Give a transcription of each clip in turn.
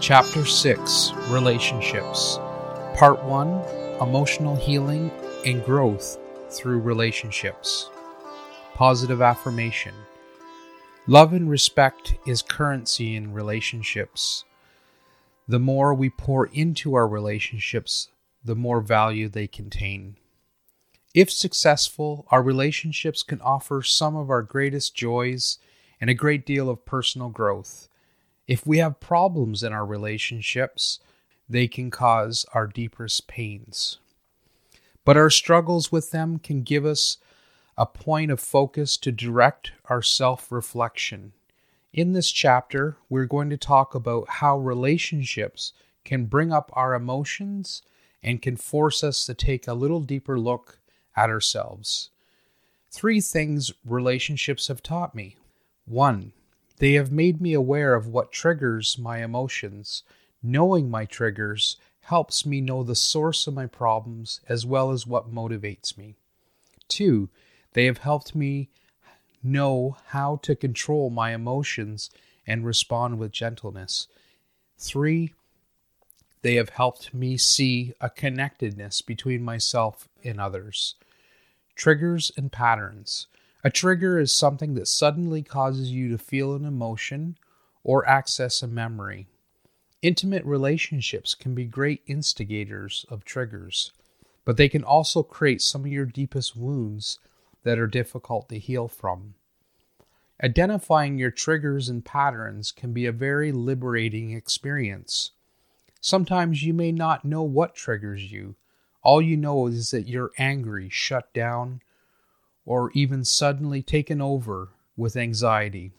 Chapter 6 Relationships Part 1 Emotional Healing and Growth through Relationships. Positive Affirmation Love and respect is currency in relationships. The more we pour into our relationships, the more value they contain. If successful, our relationships can offer some of our greatest joys and a great deal of personal growth. If we have problems in our relationships, they can cause our deepest pains. But our struggles with them can give us a point of focus to direct our self reflection. In this chapter, we're going to talk about how relationships can bring up our emotions and can force us to take a little deeper look at ourselves. Three things relationships have taught me. One, they have made me aware of what triggers my emotions. Knowing my triggers helps me know the source of my problems as well as what motivates me. Two, they have helped me know how to control my emotions and respond with gentleness. Three, they have helped me see a connectedness between myself and others. Triggers and patterns. A trigger is something that suddenly causes you to feel an emotion or access a memory. Intimate relationships can be great instigators of triggers, but they can also create some of your deepest wounds that are difficult to heal from. Identifying your triggers and patterns can be a very liberating experience. Sometimes you may not know what triggers you. All you know is that you're angry, shut down, or even suddenly taken over with anxiety.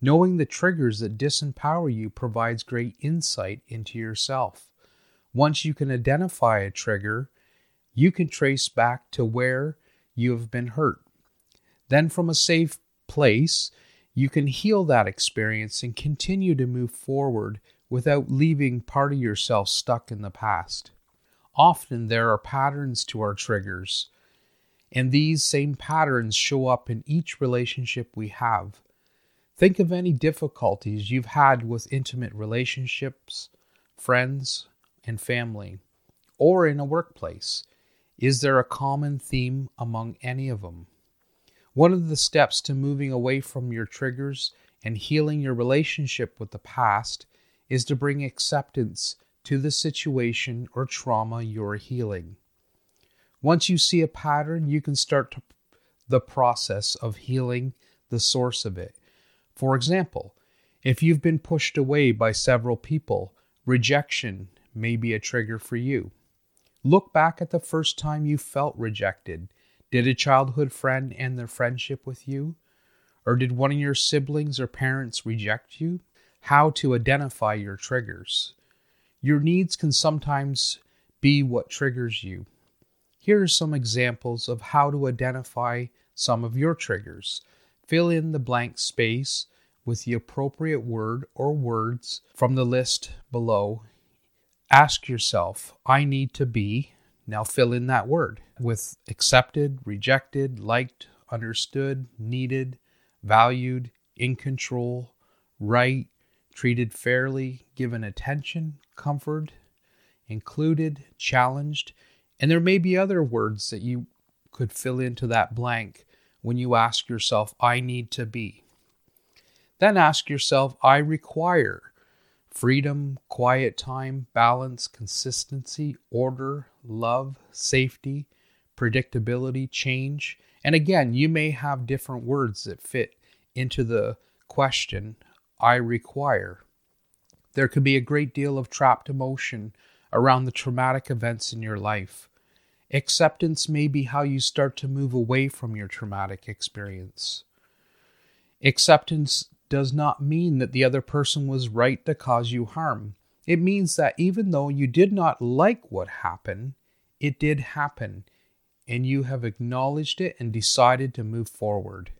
Knowing the triggers that disempower you provides great insight into yourself. Once you can identify a trigger, you can trace back to where you have been hurt. Then, from a safe place, you can heal that experience and continue to move forward without leaving part of yourself stuck in the past. Often there are patterns to our triggers and these same patterns show up in each relationship we have. Think of any difficulties you've had with intimate relationships, friends, and family, or in a workplace. Is there a common theme among any of them? One of the steps to moving away from your triggers and healing your relationship with the past is to bring acceptance to the situation or trauma you're healing. Once you see a pattern, you can start to, the process of healing the source of it. For example, if you've been pushed away by several people, rejection may be a trigger for you. Look back at the first time you felt rejected. Did a childhood friend end their friendship with you? Or did one of your siblings or parents reject you? How to identify your triggers. Your needs can sometimes be what triggers you. Here are some examples of how to identify some of your triggers. Fill in the blank space with the appropriate word or words from the list below. Ask yourself, I need to be. Now fill in that word with accepted, rejected, liked, understood, needed, valued, in control, right, treated fairly, given attention, comfort, included, challenged. And there may be other words that you could fill into that blank when you ask yourself, I need to be. Then ask yourself, I require freedom, quiet time, balance, consistency, order, love, safety, predictability, change. And again, you may have different words that fit into the question, I require. There could be a great deal of trapped emotion around the traumatic events in your life. Acceptance may be how you start to move away from your traumatic experience. Acceptance does not mean that the other person was right to cause you harm. It means that even though you did not like what happened, it did happen, and you have acknowledged it and decided to move forward.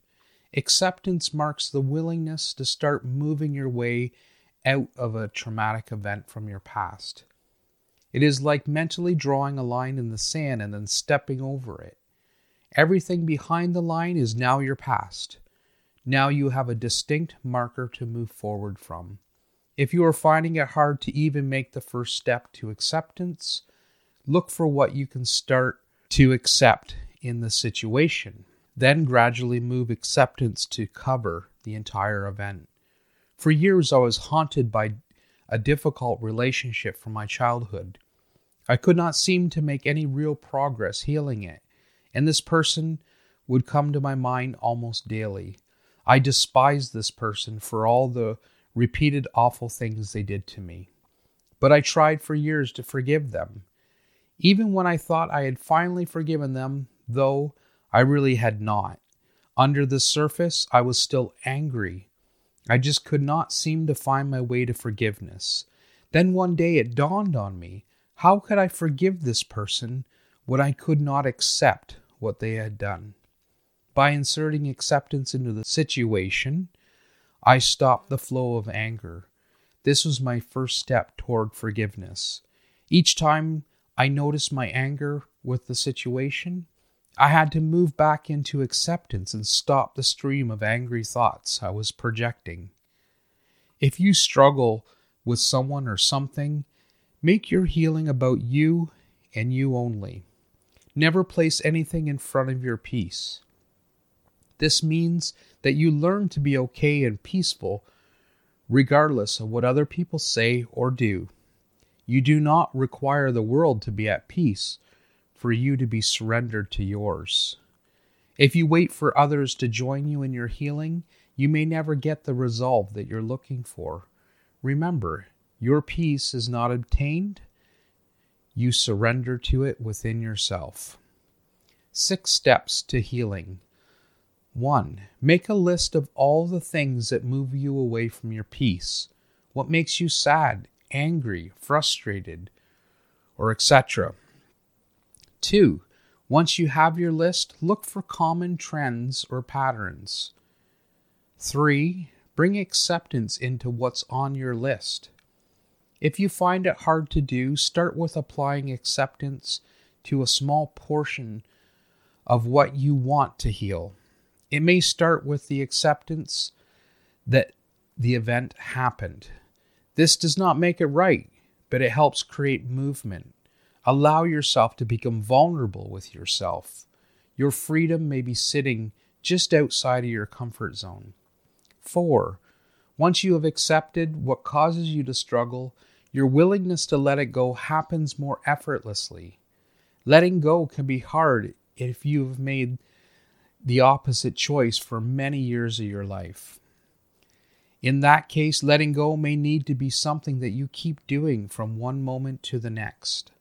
Acceptance marks the willingness to start moving your way out of a traumatic event from your past. It is like mentally drawing a line in the sand and then stepping over it. Everything behind the line is now your past. Now you have a distinct marker to move forward from. If you are finding it hard to even make the first step to acceptance, look for what you can start to accept in the situation. Then gradually move acceptance to cover the entire event. For years, I was haunted by a difficult relationship from my childhood. I could not seem to make any real progress healing it, and this person would come to my mind almost daily. I despised this person for all the repeated awful things they did to me. But I tried for years to forgive them. Even when I thought I had finally forgiven them, though I really had not. Under the surface, I was still angry. I just could not seem to find my way to forgiveness. Then one day it dawned on me how could I forgive this person when I could not accept what they had done? By inserting acceptance into the situation, I stopped the flow of anger. This was my first step toward forgiveness. Each time I noticed my anger with the situation, I had to move back into acceptance and stop the stream of angry thoughts I was projecting. If you struggle with someone or something, make your healing about you and you only. Never place anything in front of your peace. This means that you learn to be okay and peaceful regardless of what other people say or do. You do not require the world to be at peace for you to be surrendered to yours. If you wait for others to join you in your healing, you may never get the resolve that you're looking for. Remember, your peace is not obtained, you surrender to it within yourself. Six steps to healing. 1. Make a list of all the things that move you away from your peace. What makes you sad, angry, frustrated, or etc. 2. Once you have your list, look for common trends or patterns. 3. Bring acceptance into what's on your list. If you find it hard to do, start with applying acceptance to a small portion of what you want to heal. It may start with the acceptance that the event happened. This does not make it right, but it helps create movement. Allow yourself to become vulnerable with yourself. Your freedom may be sitting just outside of your comfort zone. 4. Once you have accepted what causes you to struggle, your willingness to let it go happens more effortlessly. Letting go can be hard if you have made the opposite choice for many years of your life. In that case, letting go may need to be something that you keep doing from one moment to the next.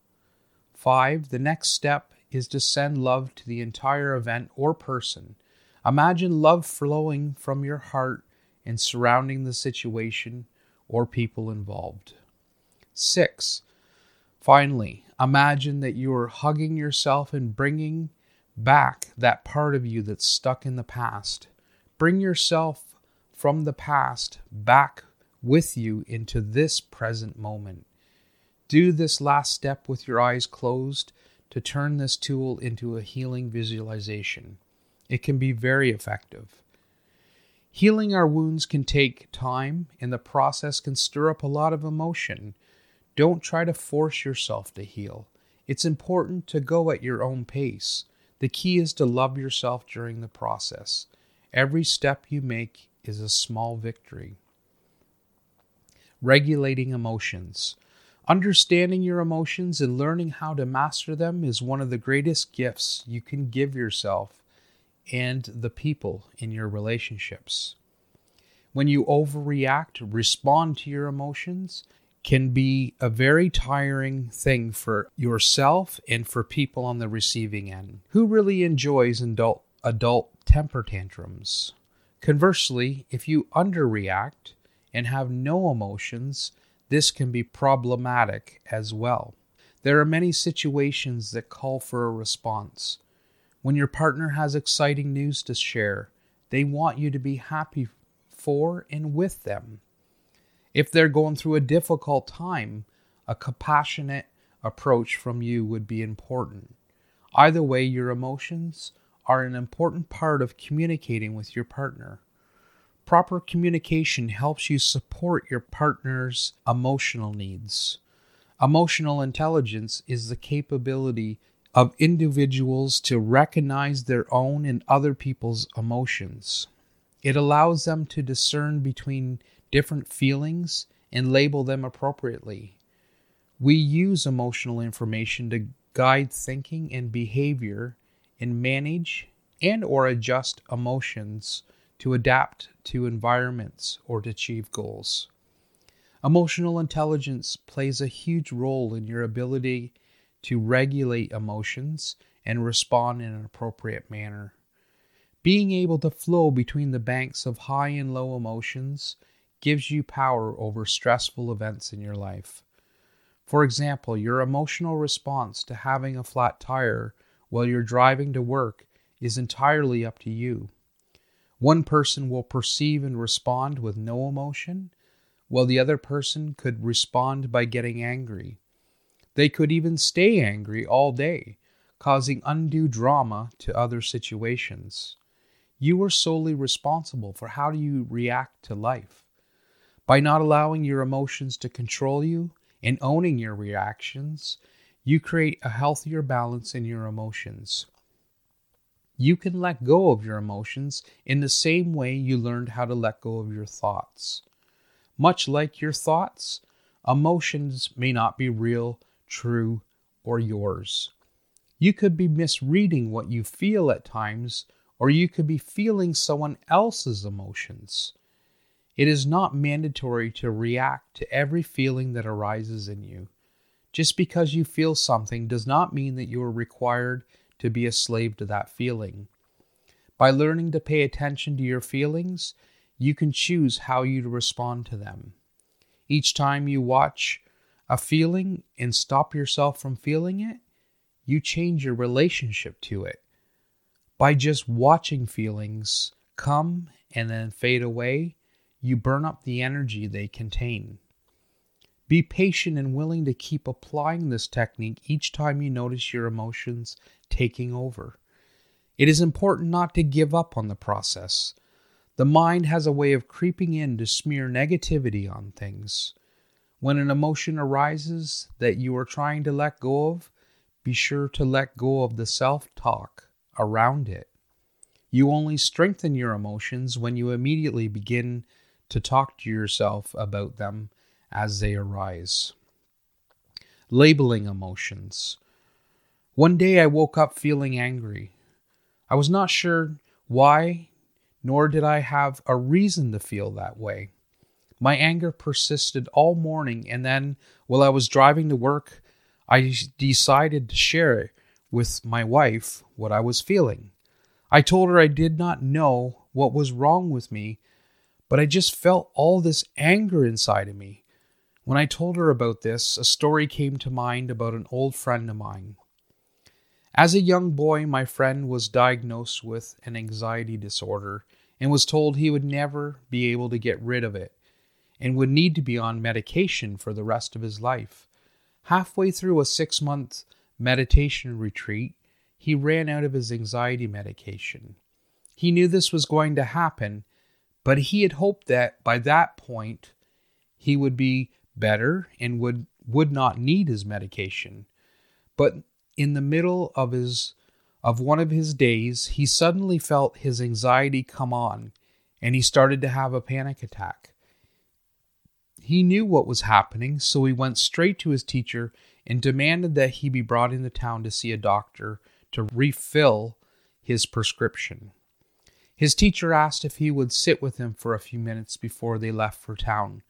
5. The next step is to send love to the entire event or person. Imagine love flowing from your heart and surrounding the situation or people involved. 6. Finally, imagine that you are hugging yourself and bringing back that part of you that's stuck in the past. Bring yourself from the past back with you into this present moment. Do this last step with your eyes closed to turn this tool into a healing visualization. It can be very effective. Healing our wounds can take time, and the process can stir up a lot of emotion. Don't try to force yourself to heal. It's important to go at your own pace. The key is to love yourself during the process. Every step you make is a small victory. Regulating emotions. Understanding your emotions and learning how to master them is one of the greatest gifts you can give yourself and the people in your relationships. When you overreact, respond to your emotions, can be a very tiring thing for yourself and for people on the receiving end. Who really enjoys adult, adult temper tantrums? Conversely, if you underreact and have no emotions, this can be problematic as well. There are many situations that call for a response. When your partner has exciting news to share, they want you to be happy for and with them. If they're going through a difficult time, a compassionate approach from you would be important. Either way, your emotions are an important part of communicating with your partner. Proper communication helps you support your partner's emotional needs. Emotional intelligence is the capability of individuals to recognize their own and other people's emotions. It allows them to discern between different feelings and label them appropriately. We use emotional information to guide thinking and behavior and manage and or adjust emotions to adapt to environments or to achieve goals. Emotional intelligence plays a huge role in your ability to regulate emotions and respond in an appropriate manner. Being able to flow between the banks of high and low emotions gives you power over stressful events in your life. For example, your emotional response to having a flat tire while you're driving to work is entirely up to you. One person will perceive and respond with no emotion, while the other person could respond by getting angry. They could even stay angry all day, causing undue drama to other situations. You are solely responsible for how do you react to life. By not allowing your emotions to control you and owning your reactions, you create a healthier balance in your emotions. You can let go of your emotions in the same way you learned how to let go of your thoughts. Much like your thoughts, emotions may not be real, true, or yours. You could be misreading what you feel at times, or you could be feeling someone else's emotions. It is not mandatory to react to every feeling that arises in you. Just because you feel something does not mean that you are required to be a slave to that feeling. By learning to pay attention to your feelings, you can choose how you respond to them. Each time you watch a feeling and stop yourself from feeling it, you change your relationship to it. By just watching feelings come and then fade away, you burn up the energy they contain. Be patient and willing to keep applying this technique each time you notice your emotions taking over. It is important not to give up on the process. The mind has a way of creeping in to smear negativity on things. When an emotion arises that you are trying to let go of, be sure to let go of the self talk around it. You only strengthen your emotions when you immediately begin to talk to yourself about them as they arise. Labeling emotions. One day I woke up feeling angry. I was not sure why, nor did I have a reason to feel that way. My anger persisted all morning, and then, while I was driving to work, I decided to share with my wife what I was feeling. I told her I did not know what was wrong with me, but I just felt all this anger inside of me. When I told her about this, a story came to mind about an old friend of mine. As a young boy, my friend was diagnosed with an anxiety disorder and was told he would never be able to get rid of it and would need to be on medication for the rest of his life. Halfway through a six month meditation retreat, he ran out of his anxiety medication. He knew this was going to happen, but he had hoped that by that point he would be better and would, would not need his medication. But in the middle of his of one of his days, he suddenly felt his anxiety come on and he started to have a panic attack. He knew what was happening, so he went straight to his teacher and demanded that he be brought into town to see a doctor to refill his prescription. His teacher asked if he would sit with him for a few minutes before they left for town.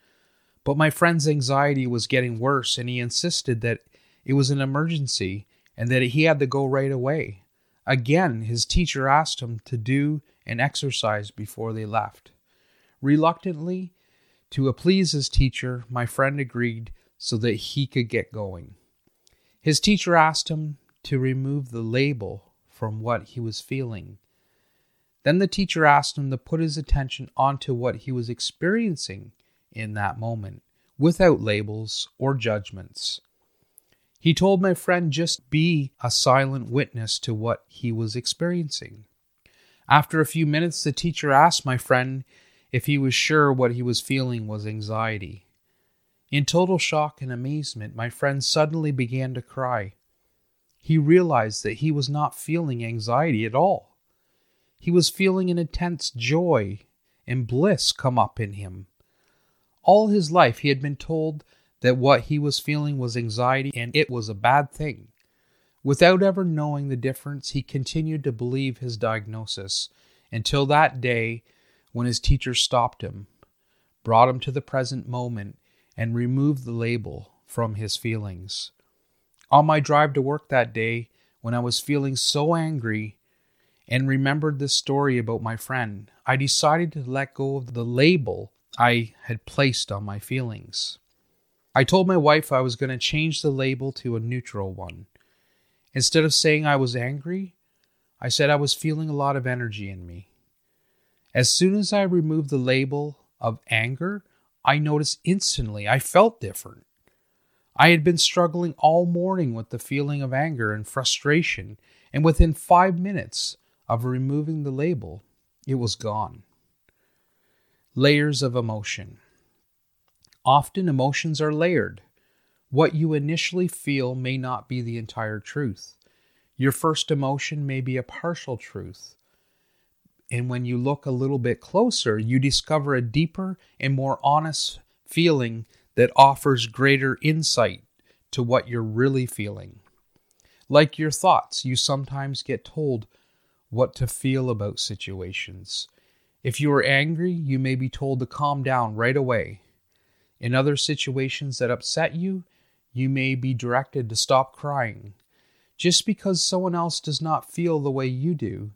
But my friend's anxiety was getting worse, and he insisted that it was an emergency and that he had to go right away. Again, his teacher asked him to do an exercise before they left. Reluctantly, to please his teacher, my friend agreed so that he could get going. His teacher asked him to remove the label from what he was feeling. Then the teacher asked him to put his attention onto what he was experiencing in that moment, without labels or judgments. He told my friend just be a silent witness to what he was experiencing. After a few minutes, the teacher asked my friend if he was sure what he was feeling was anxiety. In total shock and amazement, my friend suddenly began to cry. He realized that he was not feeling anxiety at all. He was feeling an intense joy and bliss come up in him. All his life he had been told that what he was feeling was anxiety and it was a bad thing. Without ever knowing the difference, he continued to believe his diagnosis until that day when his teacher stopped him, brought him to the present moment, and removed the label from his feelings. On my drive to work that day, when I was feeling so angry and remembered this story about my friend, I decided to let go of the label I had placed on my feelings. I told my wife I was going to change the label to a neutral one. Instead of saying I was angry, I said I was feeling a lot of energy in me. As soon as I removed the label of anger, I noticed instantly I felt different. I had been struggling all morning with the feeling of anger and frustration, and within five minutes of removing the label, it was gone. Layers of emotion. Often emotions are layered. What you initially feel may not be the entire truth. Your first emotion may be a partial truth. And when you look a little bit closer, you discover a deeper and more honest feeling that offers greater insight to what you're really feeling. Like your thoughts, you sometimes get told what to feel about situations. If you are angry, you may be told to calm down right away. In other situations that upset you, you may be directed to stop crying. Just because someone else does not feel the way you do,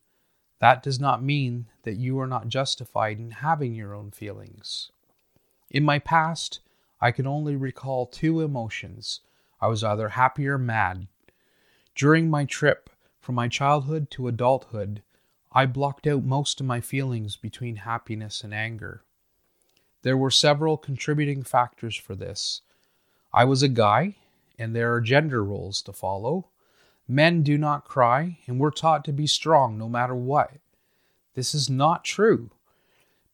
that does not mean that you are not justified in having your own feelings. In my past, I can only recall two emotions. I was either happy or mad. During my trip from my childhood to adulthood, I blocked out most of my feelings between happiness and anger. There were several contributing factors for this. I was a guy, and there are gender roles to follow. Men do not cry, and we're taught to be strong no matter what. This is not true.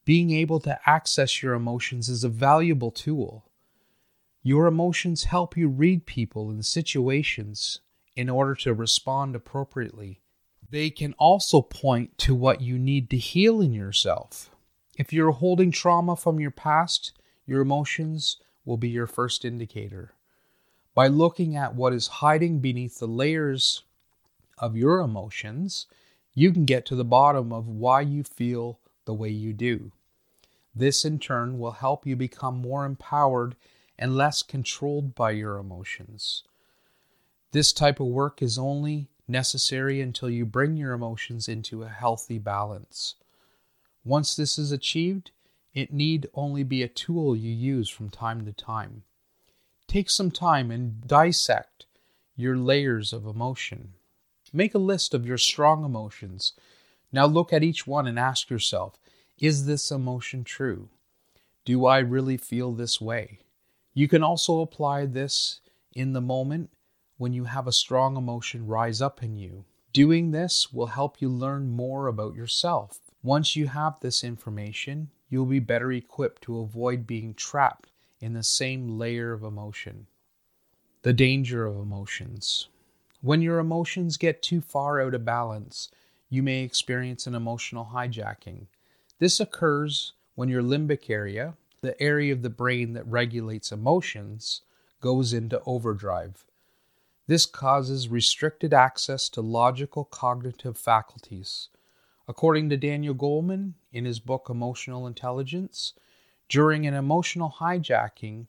Being able to access your emotions is a valuable tool. Your emotions help you read people and situations in order to respond appropriately. They can also point to what you need to heal in yourself. If you're holding trauma from your past, your emotions will be your first indicator by looking at what is hiding beneath the layers of your emotions, you can get to the bottom of why you feel the way you do. This, in turn, will help you become more empowered and less controlled by your emotions. This type of work is only necessary until you bring your emotions into a healthy balance. Once this is achieved, it need only be a tool you use from time to time. Take some time and dissect your layers of emotion. Make a list of your strong emotions. Now look at each one and ask yourself Is this emotion true? Do I really feel this way? You can also apply this in the moment when you have a strong emotion rise up in you. Doing this will help you learn more about yourself. Once you have this information, you'll be better equipped to avoid being trapped in the same layer of emotion. The danger of emotions. When your emotions get too far out of balance, you may experience an emotional hijacking. This occurs when your limbic area, the area of the brain that regulates emotions, goes into overdrive. This causes restricted access to logical cognitive faculties. According to Daniel Goleman in his book Emotional Intelligence, during an emotional hijacking,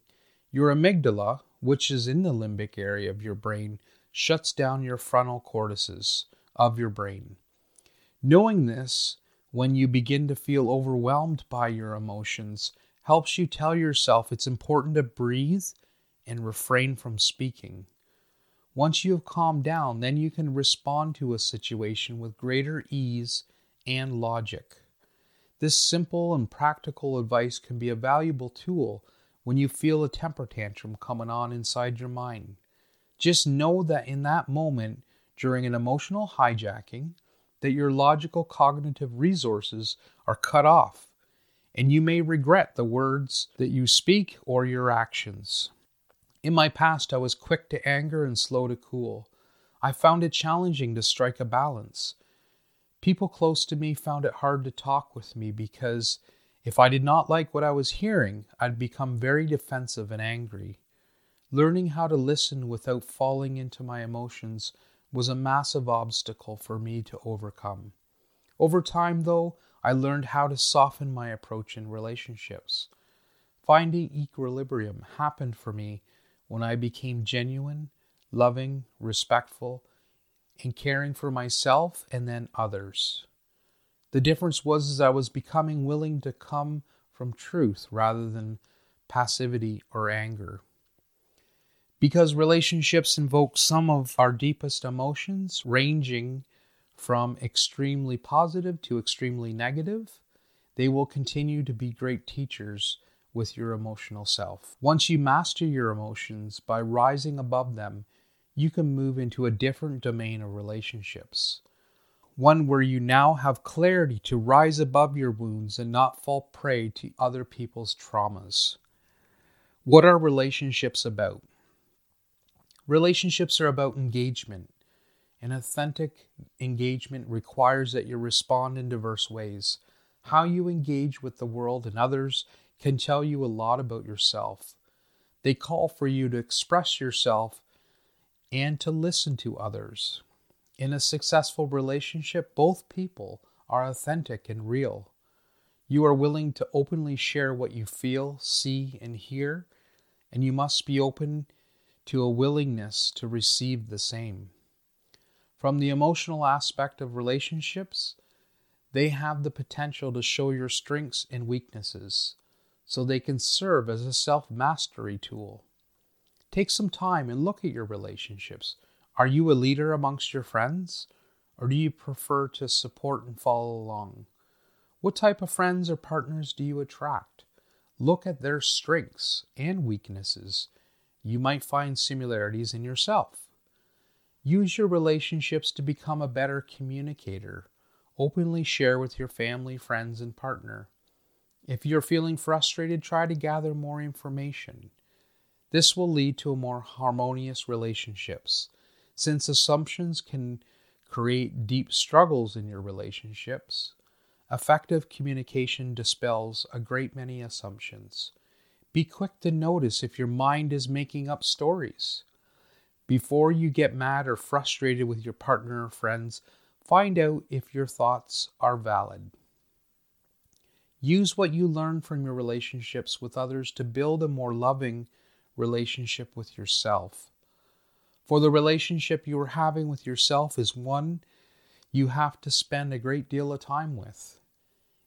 your amygdala, which is in the limbic area of your brain, shuts down your frontal cortices of your brain. Knowing this, when you begin to feel overwhelmed by your emotions, helps you tell yourself it's important to breathe and refrain from speaking. Once you have calmed down, then you can respond to a situation with greater ease and logic. This simple and practical advice can be a valuable tool when you feel a temper tantrum coming on inside your mind. Just know that in that moment, during an emotional hijacking, that your logical cognitive resources are cut off and you may regret the words that you speak or your actions. In my past, I was quick to anger and slow to cool. I found it challenging to strike a balance. People close to me found it hard to talk with me because if I did not like what I was hearing, I'd become very defensive and angry. Learning how to listen without falling into my emotions was a massive obstacle for me to overcome. Over time, though, I learned how to soften my approach in relationships. Finding equilibrium happened for me when I became genuine, loving, respectful, and caring for myself and then others. The difference was as I was becoming willing to come from truth rather than passivity or anger. Because relationships invoke some of our deepest emotions, ranging from extremely positive to extremely negative, they will continue to be great teachers with your emotional self. Once you master your emotions by rising above them, you can move into a different domain of relationships. One where you now have clarity to rise above your wounds and not fall prey to other people's traumas. What are relationships about? Relationships are about engagement. An authentic engagement requires that you respond in diverse ways. How you engage with the world and others can tell you a lot about yourself. They call for you to express yourself and to listen to others. In a successful relationship, both people are authentic and real. You are willing to openly share what you feel, see, and hear, and you must be open to a willingness to receive the same. From the emotional aspect of relationships, they have the potential to show your strengths and weaknesses so they can serve as a self mastery tool. Take some time and look at your relationships. Are you a leader amongst your friends? Or do you prefer to support and follow along? What type of friends or partners do you attract? Look at their strengths and weaknesses. You might find similarities in yourself. Use your relationships to become a better communicator. Openly share with your family, friends, and partner. If you're feeling frustrated, try to gather more information. This will lead to more harmonious relationships, since assumptions can create deep struggles in your relationships. Effective communication dispels a great many assumptions. Be quick to notice if your mind is making up stories. Before you get mad or frustrated with your partner or friends, find out if your thoughts are valid. Use what you learn from your relationships with others to build a more loving relationship with yourself. For the relationship you are having with yourself is one you have to spend a great deal of time with.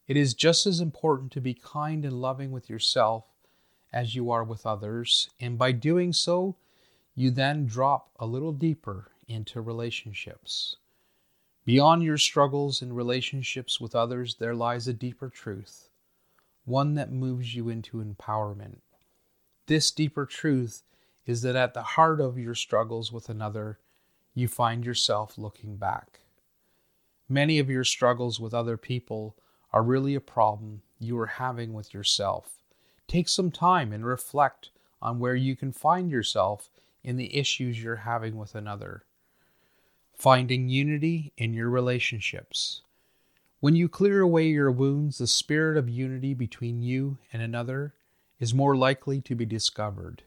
It is just as important to be kind and loving with yourself as you are with others, and by doing so, you then drop a little deeper into relationships. Beyond your struggles in relationships with others, there lies a deeper truth, one that moves you into empowerment. This deeper truth is that at the heart of your struggles with another, you find yourself looking back. Many of your struggles with other people are really a problem you are having with yourself. Take some time and reflect on where you can find yourself in the issues you're having with another finding unity in your relationships. When you clear away your wounds, the spirit of unity between you and another is more likely to be discovered.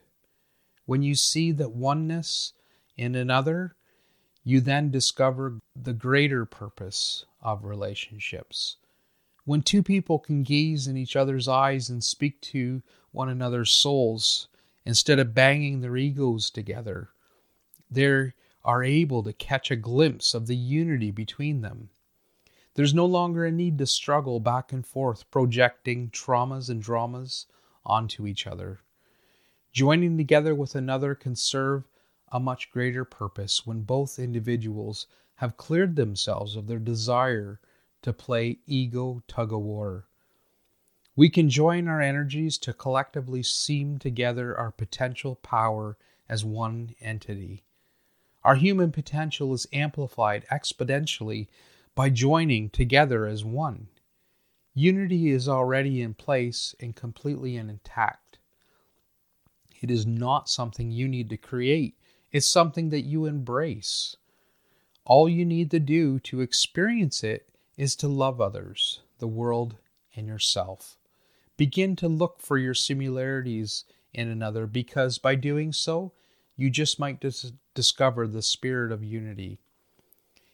When you see that oneness in another, you then discover the greater purpose of relationships. When two people can gaze in each other's eyes and speak to one another's souls instead of banging their egos together, there are able to catch a glimpse of the unity between them. There's no longer a need to struggle back and forth, projecting traumas and dramas onto each other. Joining together with another can serve a much greater purpose when both individuals have cleared themselves of their desire to play ego tug of war. We can join our energies to collectively seam together our potential power as one entity. Our human potential is amplified exponentially by joining together as one. Unity is already in place and completely intact. It is not something you need to create, it's something that you embrace. All you need to do to experience it is to love others, the world, and yourself. Begin to look for your similarities in another because by doing so, you just might dis- discover the spirit of unity.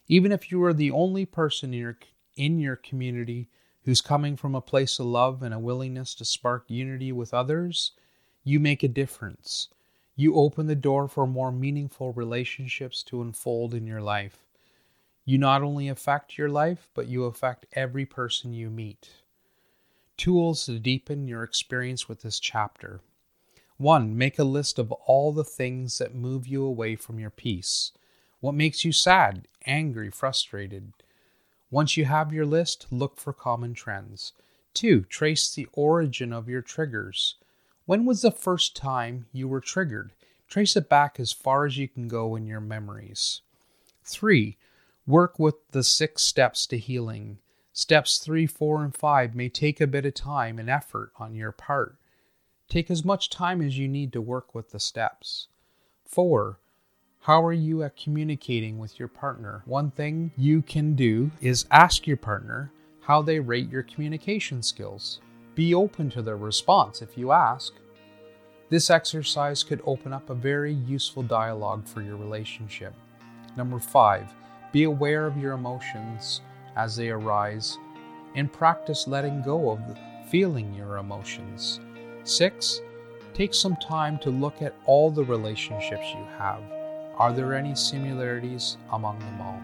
Even if you are the only person in your, in your community who's coming from a place of love and a willingness to spark unity with others, you make a difference. You open the door for more meaningful relationships to unfold in your life. You not only affect your life, but you affect every person you meet. Tools to deepen your experience with this chapter. 1. Make a list of all the things that move you away from your peace. What makes you sad, angry, frustrated? Once you have your list, look for common trends. 2. Trace the origin of your triggers. When was the first time you were triggered? Trace it back as far as you can go in your memories. 3. Work with the six steps to healing. Steps 3, 4, and 5 may take a bit of time and effort on your part. Take as much time as you need to work with the steps. 4. How are you at communicating with your partner? One thing you can do is ask your partner how they rate your communication skills. Be open to their response if you ask. This exercise could open up a very useful dialogue for your relationship. Number five, be aware of your emotions as they arise and practice letting go of feeling your emotions. Six, take some time to look at all the relationships you have. Are there any similarities among them all?